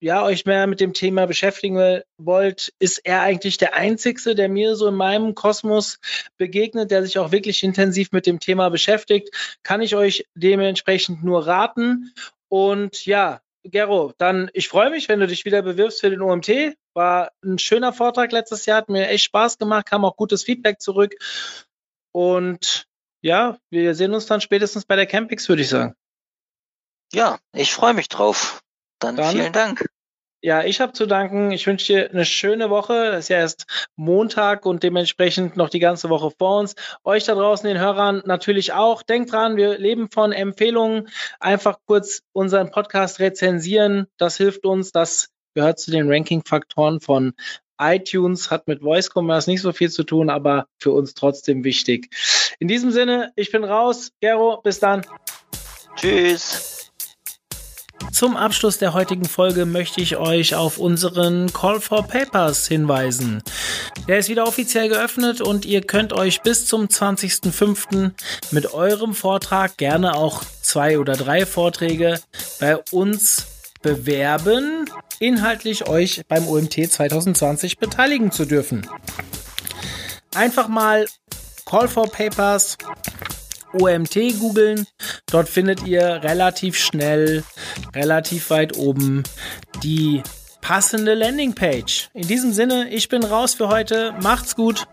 S1: ja, euch mehr mit dem Thema beschäftigen wollt, ist er eigentlich der Einzige, der mir so in meinem Kosmos begegnet, der sich auch wirklich intensiv mit dem Thema beschäftigt. Kann ich euch dementsprechend nur raten. Und ja, Gero, dann ich freue mich, wenn du dich wieder bewirbst für den OMT. War ein schöner Vortrag letztes Jahr, hat mir echt Spaß gemacht, kam auch gutes Feedback zurück. Und ja, wir sehen uns dann spätestens bei der Campix, würde ich sagen.
S2: Ja, ich freue mich drauf. Dann, dann vielen Dank.
S1: Ja, ich habe zu danken. Ich wünsche dir eine schöne Woche. Es ist ja erst Montag und dementsprechend noch die ganze Woche vor uns. Euch da draußen, den Hörern natürlich auch. Denkt dran, wir leben von Empfehlungen. Einfach kurz unseren Podcast rezensieren. Das hilft uns. Das gehört zu den Ranking-Faktoren von iTunes, hat mit Voice Commerce nicht so viel zu tun, aber für uns trotzdem wichtig. In diesem Sinne, ich bin raus. Gero, bis dann.
S2: Tschüss.
S1: Zum Abschluss der heutigen Folge möchte ich euch auf unseren Call for Papers hinweisen. Der ist wieder offiziell geöffnet und ihr könnt euch bis zum 20.05. mit eurem Vortrag, gerne auch zwei oder drei Vorträge, bei uns bewerben, inhaltlich euch beim OMT 2020 beteiligen zu dürfen. Einfach mal Call for Papers OMT googeln. Dort findet ihr relativ schnell, relativ weit oben die passende Landingpage. In diesem Sinne, ich bin raus für heute. Macht's gut.